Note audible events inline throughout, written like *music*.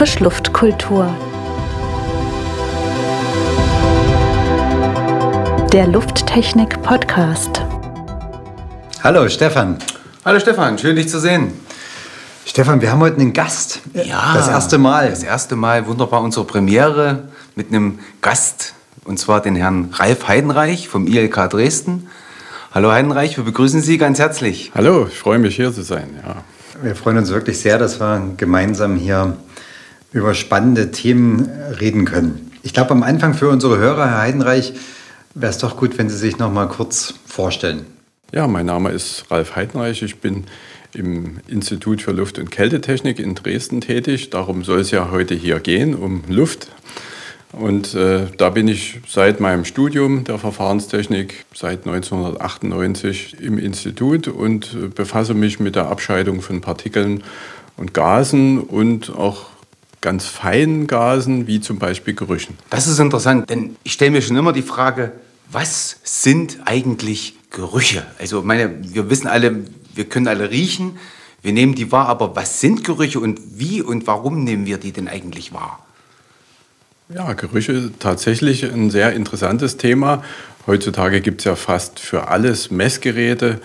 Frischluftkultur. Der Lufttechnik Podcast. Hallo Stefan. Hallo Stefan, schön dich zu sehen. Stefan, wir haben heute einen Gast. Ja. Das erste Mal. Das erste Mal, wunderbar, unsere Premiere mit einem Gast, und zwar den Herrn Ralf Heidenreich vom ILK Dresden. Hallo Heidenreich, wir begrüßen Sie ganz herzlich. Hallo, ich freue mich hier zu sein. Ja. Wir freuen uns wirklich sehr, dass wir gemeinsam hier über spannende Themen reden können. Ich glaube, am Anfang für unsere Hörer, Herr Heidenreich, wäre es doch gut, wenn Sie sich noch mal kurz vorstellen. Ja, mein Name ist Ralf Heidenreich. Ich bin im Institut für Luft- und Kältetechnik in Dresden tätig. Darum soll es ja heute hier gehen, um Luft. Und äh, da bin ich seit meinem Studium der Verfahrenstechnik seit 1998 im Institut und äh, befasse mich mit der Abscheidung von Partikeln und Gasen und auch ganz feinen Gasen, wie zum Beispiel Gerüchen. Das ist interessant, denn ich stelle mir schon immer die Frage, was sind eigentlich Gerüche? Also meine, wir wissen alle, wir können alle riechen, wir nehmen die wahr, aber was sind Gerüche und wie und warum nehmen wir die denn eigentlich wahr? Ja, Gerüche tatsächlich ein sehr interessantes Thema. Heutzutage gibt es ja fast für alles Messgeräte.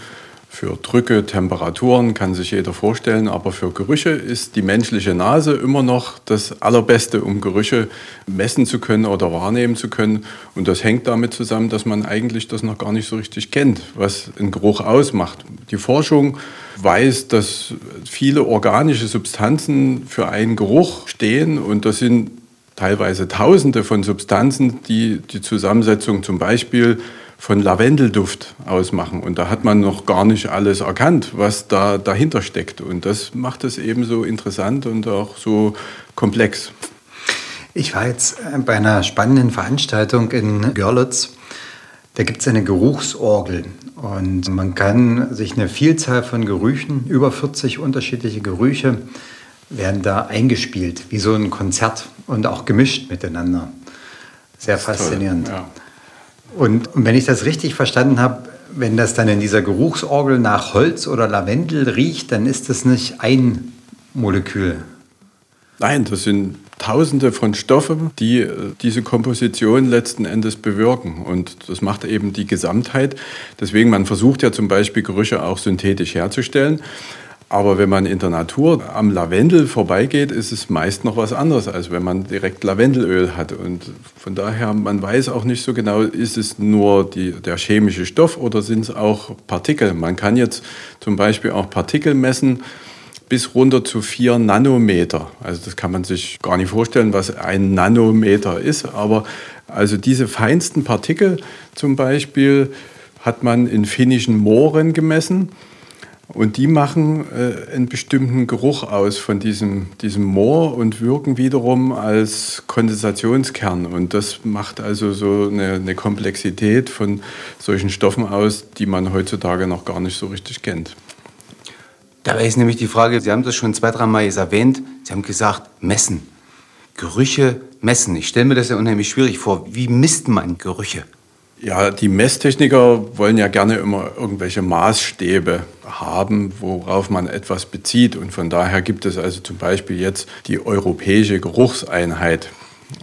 Für Drücke, Temperaturen kann sich jeder vorstellen, aber für Gerüche ist die menschliche Nase immer noch das Allerbeste, um Gerüche messen zu können oder wahrnehmen zu können. Und das hängt damit zusammen, dass man eigentlich das noch gar nicht so richtig kennt, was ein Geruch ausmacht. Die Forschung weiß, dass viele organische Substanzen für einen Geruch stehen und das sind teilweise Tausende von Substanzen, die die Zusammensetzung zum Beispiel von Lavendelduft ausmachen. Und da hat man noch gar nicht alles erkannt, was da dahinter steckt. Und das macht es eben so interessant und auch so komplex. Ich war jetzt äh, bei einer spannenden Veranstaltung in Görlitz. Da gibt es eine Geruchsorgel und man kann sich eine Vielzahl von Gerüchen, über 40 unterschiedliche Gerüche, werden da eingespielt, wie so ein Konzert und auch gemischt miteinander. Sehr faszinierend. Ja. Und, wenn ich das richtig verstanden habe, wenn das dann in dieser Geruchsorgel nach Holz oder Lavendel riecht, dann ist das nicht ein Molekül. Nein, das sind Tausende von Stoffen, die äh, diese Komposition letzten Endes bewirken. Und das macht eben die Gesamtheit. Deswegen, man versucht ja zum Beispiel Gerüche auch synthetisch herzustellen. Aber wenn man in der Natur am Lavendel vorbeigeht, ist es meist noch was anderes, als wenn man direkt Lavendelöl hat. Und von daher, man weiß auch nicht so genau, ist es nur die, der chemische Stoff oder sind es auch Partikel. Man kann jetzt zum Beispiel auch Partikel messen bis runter zu vier Nanometer. Also das kann man sich gar nicht vorstellen, was ein Nanometer ist. Aber also diese feinsten Partikel zum Beispiel hat man in finnischen Mooren gemessen. Und die machen äh, einen bestimmten Geruch aus von diesem, diesem Moor und wirken wiederum als Kondensationskern. Und das macht also so eine, eine, Komplexität von solchen Stoffen aus, die man heutzutage noch gar nicht so richtig kennt. Dabei ist nämlich die Frage, Sie haben das schon zwei, drei Mal jetzt erwähnt, Sie haben gesagt, messen. Gerüche messen. Ich stelle mir das ja unheimlich schwierig vor. Wie misst man Gerüche? Ja, die Messtechniker wollen ja gerne immer irgendwelche Maßstäbe haben, worauf man etwas bezieht. Und von daher gibt es also zum Beispiel jetzt die europäische Geruchseinheit.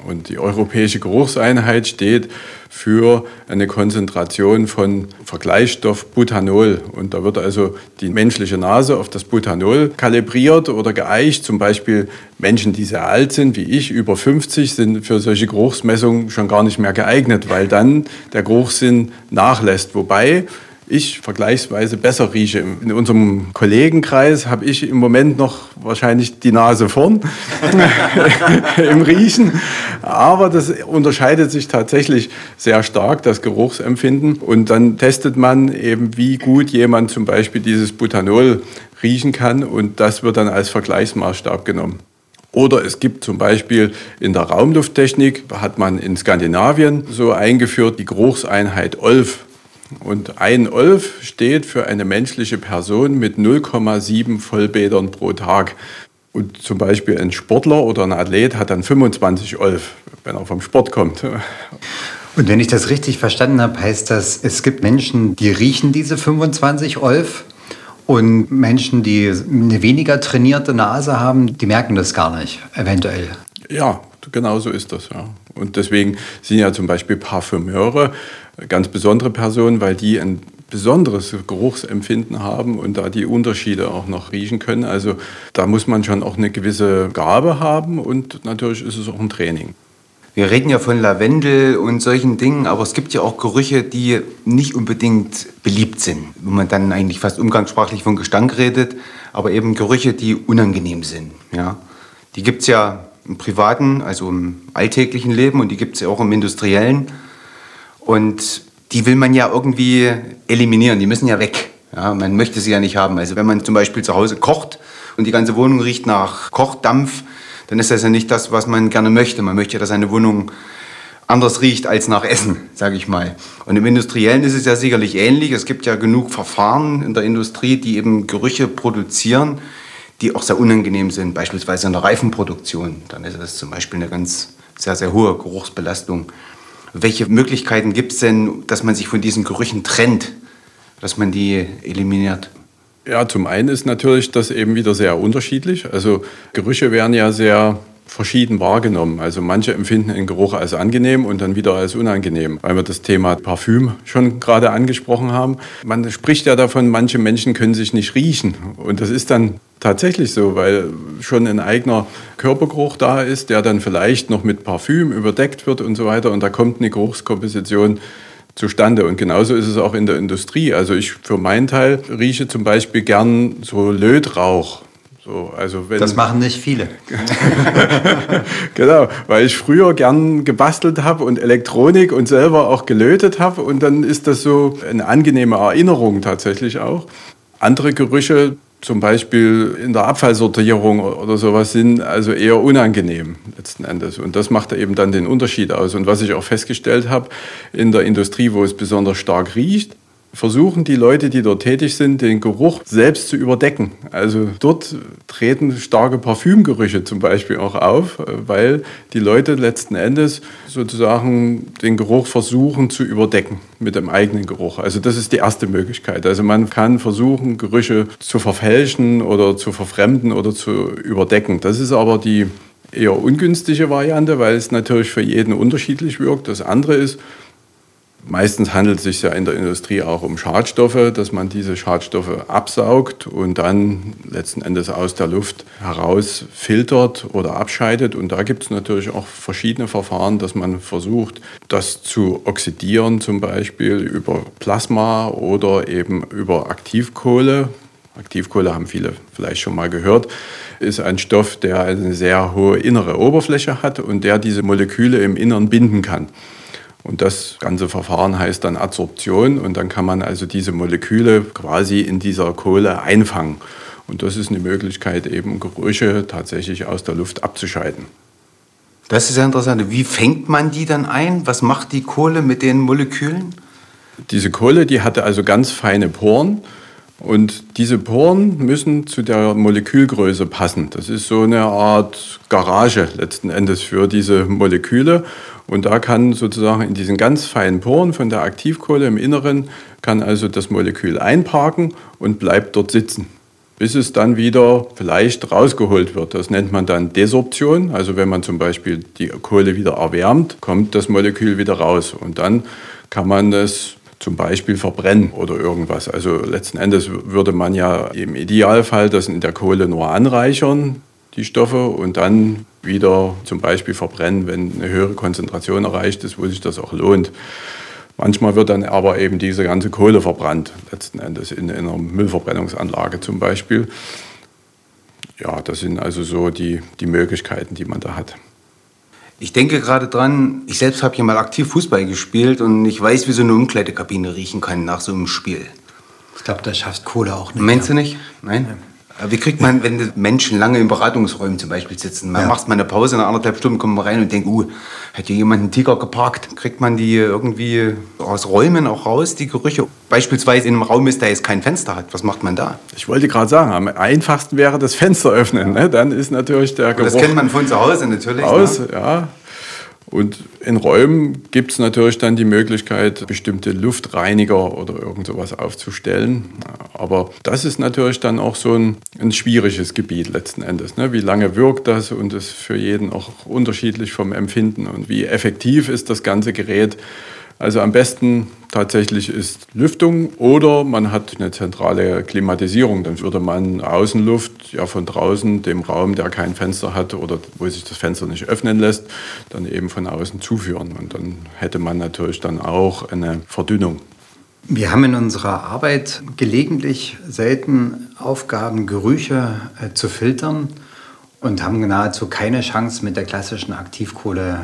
Und die europäische Geruchseinheit steht für eine Konzentration von Vergleichsstoff Butanol. Und da wird also die menschliche Nase auf das Butanol kalibriert oder geeicht. Zum Beispiel Menschen, die sehr alt sind, wie ich, über 50, sind für solche Geruchsmessungen schon gar nicht mehr geeignet, weil dann der Geruchssinn nachlässt. Wobei ich vergleichsweise besser rieche. In unserem Kollegenkreis habe ich im Moment noch wahrscheinlich die Nase vorn *laughs* im Riechen. Aber das unterscheidet sich tatsächlich sehr stark, das Geruchsempfinden. Und dann testet man eben, wie gut jemand zum Beispiel dieses Butanol riechen kann. Und das wird dann als Vergleichsmaßstab genommen. Oder es gibt zum Beispiel in der Raumlufttechnik, hat man in Skandinavien so eingeführt, die Geruchseinheit Olf. Und ein Olf steht für eine menschliche Person mit 0,7 Vollbädern pro Tag. Und zum Beispiel ein Sportler oder ein Athlet hat dann 25 Olf, wenn er vom Sport kommt. *laughs* Und wenn ich das richtig verstanden habe, heißt das, es gibt Menschen, die riechen diese 25 Olf Und Menschen, die eine weniger trainierte Nase haben, die merken das gar nicht, eventuell. Ja, genau so ist das. Ja. Und deswegen sind ja zum Beispiel Parfümeure ganz besondere Personen, weil die ein besonderes Geruchsempfinden haben und da die Unterschiede auch noch riechen können. Also da muss man schon auch eine gewisse Gabe haben und natürlich ist es auch ein Training. Wir reden ja von Lavendel und solchen Dingen, aber es gibt ja auch Gerüche, die nicht unbedingt beliebt sind, wo man dann eigentlich fast umgangssprachlich von Gestank redet, aber eben Gerüche, die unangenehm sind. Ja? Die gibt es ja im privaten, also im alltäglichen Leben und die gibt es ja auch im industriellen. Und die will man ja irgendwie eliminieren, die müssen ja weg. Ja, man möchte sie ja nicht haben. Also wenn man zum Beispiel zu Hause kocht und die ganze Wohnung riecht nach Kochdampf, dann ist das ja nicht das, was man gerne möchte. Man möchte, dass eine Wohnung anders riecht als nach Essen, *laughs* sage ich mal. Und im Industriellen ist es ja sicherlich ähnlich. Es gibt ja genug Verfahren in der Industrie, die eben Gerüche produzieren, die auch sehr unangenehm sind. Beispielsweise in der Reifenproduktion. Dann ist das zum Beispiel eine ganz sehr, sehr hohe Geruchsbelastung. Welche Möglichkeiten gibt es denn, dass man sich von diesen Gerüchen trennt, dass man die eliminiert? Ja, zum einen ist natürlich das eben wieder sehr unterschiedlich. Also Gerüche werden ja sehr verschieden wahrgenommen. Also manche empfinden den Geruch als angenehm und dann wieder als unangenehm, weil wir das Thema Parfüm schon gerade angesprochen haben. Man spricht ja davon, manche Menschen können sich nicht riechen. Und das ist dann tatsächlich so, weil schon ein eigener Körpergeruch da ist, der dann vielleicht noch mit Parfüm überdeckt wird und so weiter. Und da kommt eine Geruchskomposition zustande. Und genauso ist es auch in der Industrie. Also ich für meinen Teil rieche zum Beispiel gern so Lötrauch. So, also wenn, das machen nicht viele. *laughs* genau, weil ich früher gern gebastelt habe und Elektronik und selber auch gelötet habe. Und dann ist das so eine angenehme Erinnerung tatsächlich auch. Andere Gerüche, zum Beispiel in der Abfallsortierung oder sowas sind also eher unangenehm letzten Endes. Und das macht eben dann den Unterschied aus. Und was ich auch festgestellt habe in der Industrie, wo es besonders stark riecht, versuchen die Leute, die dort tätig sind, den Geruch selbst zu überdecken. Also dort treten starke Parfümgerüche zum Beispiel auch auf, weil die Leute letzten Endes sozusagen den Geruch versuchen zu überdecken mit dem eigenen Geruch. Also das ist die erste Möglichkeit. Also man kann versuchen, Gerüche zu verfälschen oder zu verfremden oder zu überdecken. Das ist aber die eher ungünstige Variante, weil es natürlich für jeden unterschiedlich wirkt. Das andere ist, Meistens handelt es sich ja in der Industrie auch um Schadstoffe, dass man diese Schadstoffe absaugt und dann letzten Endes aus der Luft heraus filtert oder abscheidet. Und da gibt es natürlich auch verschiedene Verfahren, dass man versucht, das zu oxidieren, zum Beispiel über Plasma oder eben über Aktivkohle. Aktivkohle haben viele vielleicht schon mal gehört, ist ein Stoff, der eine sehr hohe innere Oberfläche hat und der diese Moleküle im Innern binden kann. Und das ganze Verfahren heißt dann Adsorption und dann kann man also diese Moleküle quasi in dieser Kohle einfangen. Und das ist eine Möglichkeit, eben Gerüche tatsächlich aus der Luft abzuscheiden. Das ist ja interessant. Wie fängt man die dann ein? Was macht die Kohle mit den Molekülen? Diese Kohle, die hatte also ganz feine Poren und diese Poren müssen zu der Molekülgröße passen. Das ist so eine Art Garage letzten Endes für diese Moleküle. Und da kann sozusagen in diesen ganz feinen Poren von der Aktivkohle im Inneren, kann also das Molekül einparken und bleibt dort sitzen, bis es dann wieder vielleicht rausgeholt wird. Das nennt man dann Desorption. Also wenn man zum Beispiel die Kohle wieder erwärmt, kommt das Molekül wieder raus. Und dann kann man es zum Beispiel verbrennen oder irgendwas. Also letzten Endes würde man ja im Idealfall das in der Kohle nur anreichern, die Stoffe, und dann wieder zum Beispiel verbrennen, wenn eine höhere Konzentration erreicht ist, wo sich das auch lohnt. Manchmal wird dann aber eben diese ganze Kohle verbrannt, letzten Endes in, in einer Müllverbrennungsanlage zum Beispiel. Ja, das sind also so die, die Möglichkeiten, die man da hat. Ich denke gerade dran, ich selbst habe hier mal aktiv Fußball gespielt und ich weiß, wie so eine Umkleidekabine riechen kann nach so einem Spiel. Ich glaube, da schafft Kohle auch nicht. Meinst du nicht? Nein? Ja. Wie kriegt man, wenn Menschen lange in Beratungsräumen zum Beispiel sitzen, man ja. macht mal eine Pause, nach anderthalb Stunden kommt man rein und denkt, uh, hat hier jemand einen Tiger geparkt? Kriegt man die irgendwie aus Räumen auch raus, die Gerüche? Beispielsweise in einem Raum ist, der jetzt kein Fenster hat. Was macht man da? Ich wollte gerade sagen, am einfachsten wäre das Fenster öffnen. Ne? Dann ist natürlich der Geruch... Das kennt man von zu Hause natürlich. Aus, ne? ja. Und in Räumen gibt es natürlich dann die Möglichkeit, bestimmte Luftreiniger oder irgend sowas aufzustellen. Aber das ist natürlich dann auch so ein, ein schwieriges Gebiet letzten Endes. Ne? Wie lange wirkt das und ist für jeden auch unterschiedlich vom Empfinden und wie effektiv ist das ganze Gerät. Also am besten tatsächlich ist Lüftung oder man hat eine zentrale Klimatisierung. Dann würde man Außenluft ja von draußen dem Raum, der kein Fenster hat oder wo sich das Fenster nicht öffnen lässt, dann eben von außen zuführen. Und dann hätte man natürlich dann auch eine Verdünnung. Wir haben in unserer Arbeit gelegentlich selten Aufgaben, Gerüche äh, zu filtern und haben nahezu keine Chance mit der klassischen Aktivkohle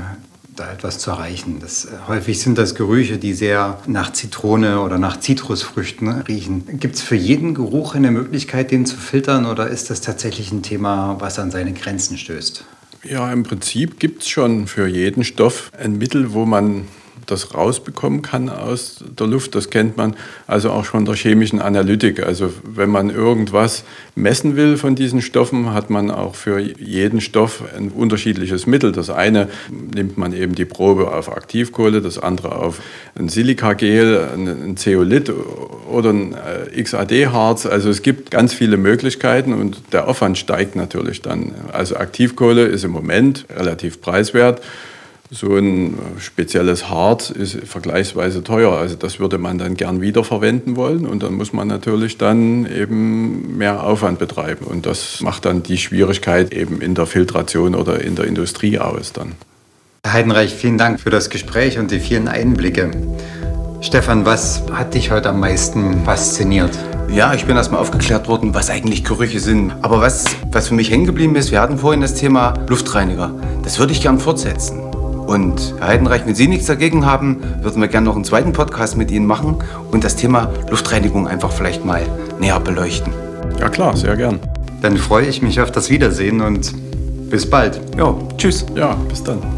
da etwas zu erreichen. Das, äh, häufig sind das Gerüche, die sehr nach Zitrone oder nach Zitrusfrüchten riechen. Gibt es für jeden Geruch eine Möglichkeit, den zu filtern oder ist das tatsächlich ein Thema, was an seine Grenzen stößt? Ja, im Prinzip gibt es schon für jeden Stoff ein Mittel, wo man das rausbekommen kann aus der Luft. Das kennt man also auch schon der chemischen Analytik. Also wenn man irgendwas messen will von diesen Stoffen, hat man auch für jeden Stoff ein unterschiedliches Mittel. Das eine nimmt man eben die Probe auf Aktivkohle, das andere auf ein Silikagel, ein Zeolit oder ein äh, XAD-Harz. Also es gibt ganz viele Möglichkeiten und der Aufwand steigt natürlich dann. Also Aktivkohle ist im Moment relativ preiswert so ein spezielles Harz ist vergleichsweise teuer. Also das würde man dann gern wiederverwenden wollen und dann muss man natürlich dann eben mehr Aufwand betreiben und das macht dann die Schwierigkeit eben in der Filtration oder in der Industrie aus dann. Herr Heidenreich, vielen Dank für das Gespräch und die vielen Einblicke. Stefan, was hat dich heute am meisten fasziniert? Ja, ich bin erstmal aufgeklärt worden, was eigentlich Gerüche sind. Aber was, was für mich hängen geblieben ist, wir hatten vorhin das Thema Luftreiniger. Das würde ich gern fortsetzen. Und Herr Heidenreich, wenn Sie nichts dagegen haben, würden wir gerne noch einen zweiten Podcast mit Ihnen machen und das Thema Luftreinigung einfach vielleicht mal näher beleuchten. Ja klar, sehr gern. Dann freue ich mich auf das Wiedersehen und bis bald. Ja, tschüss. Ja, bis dann.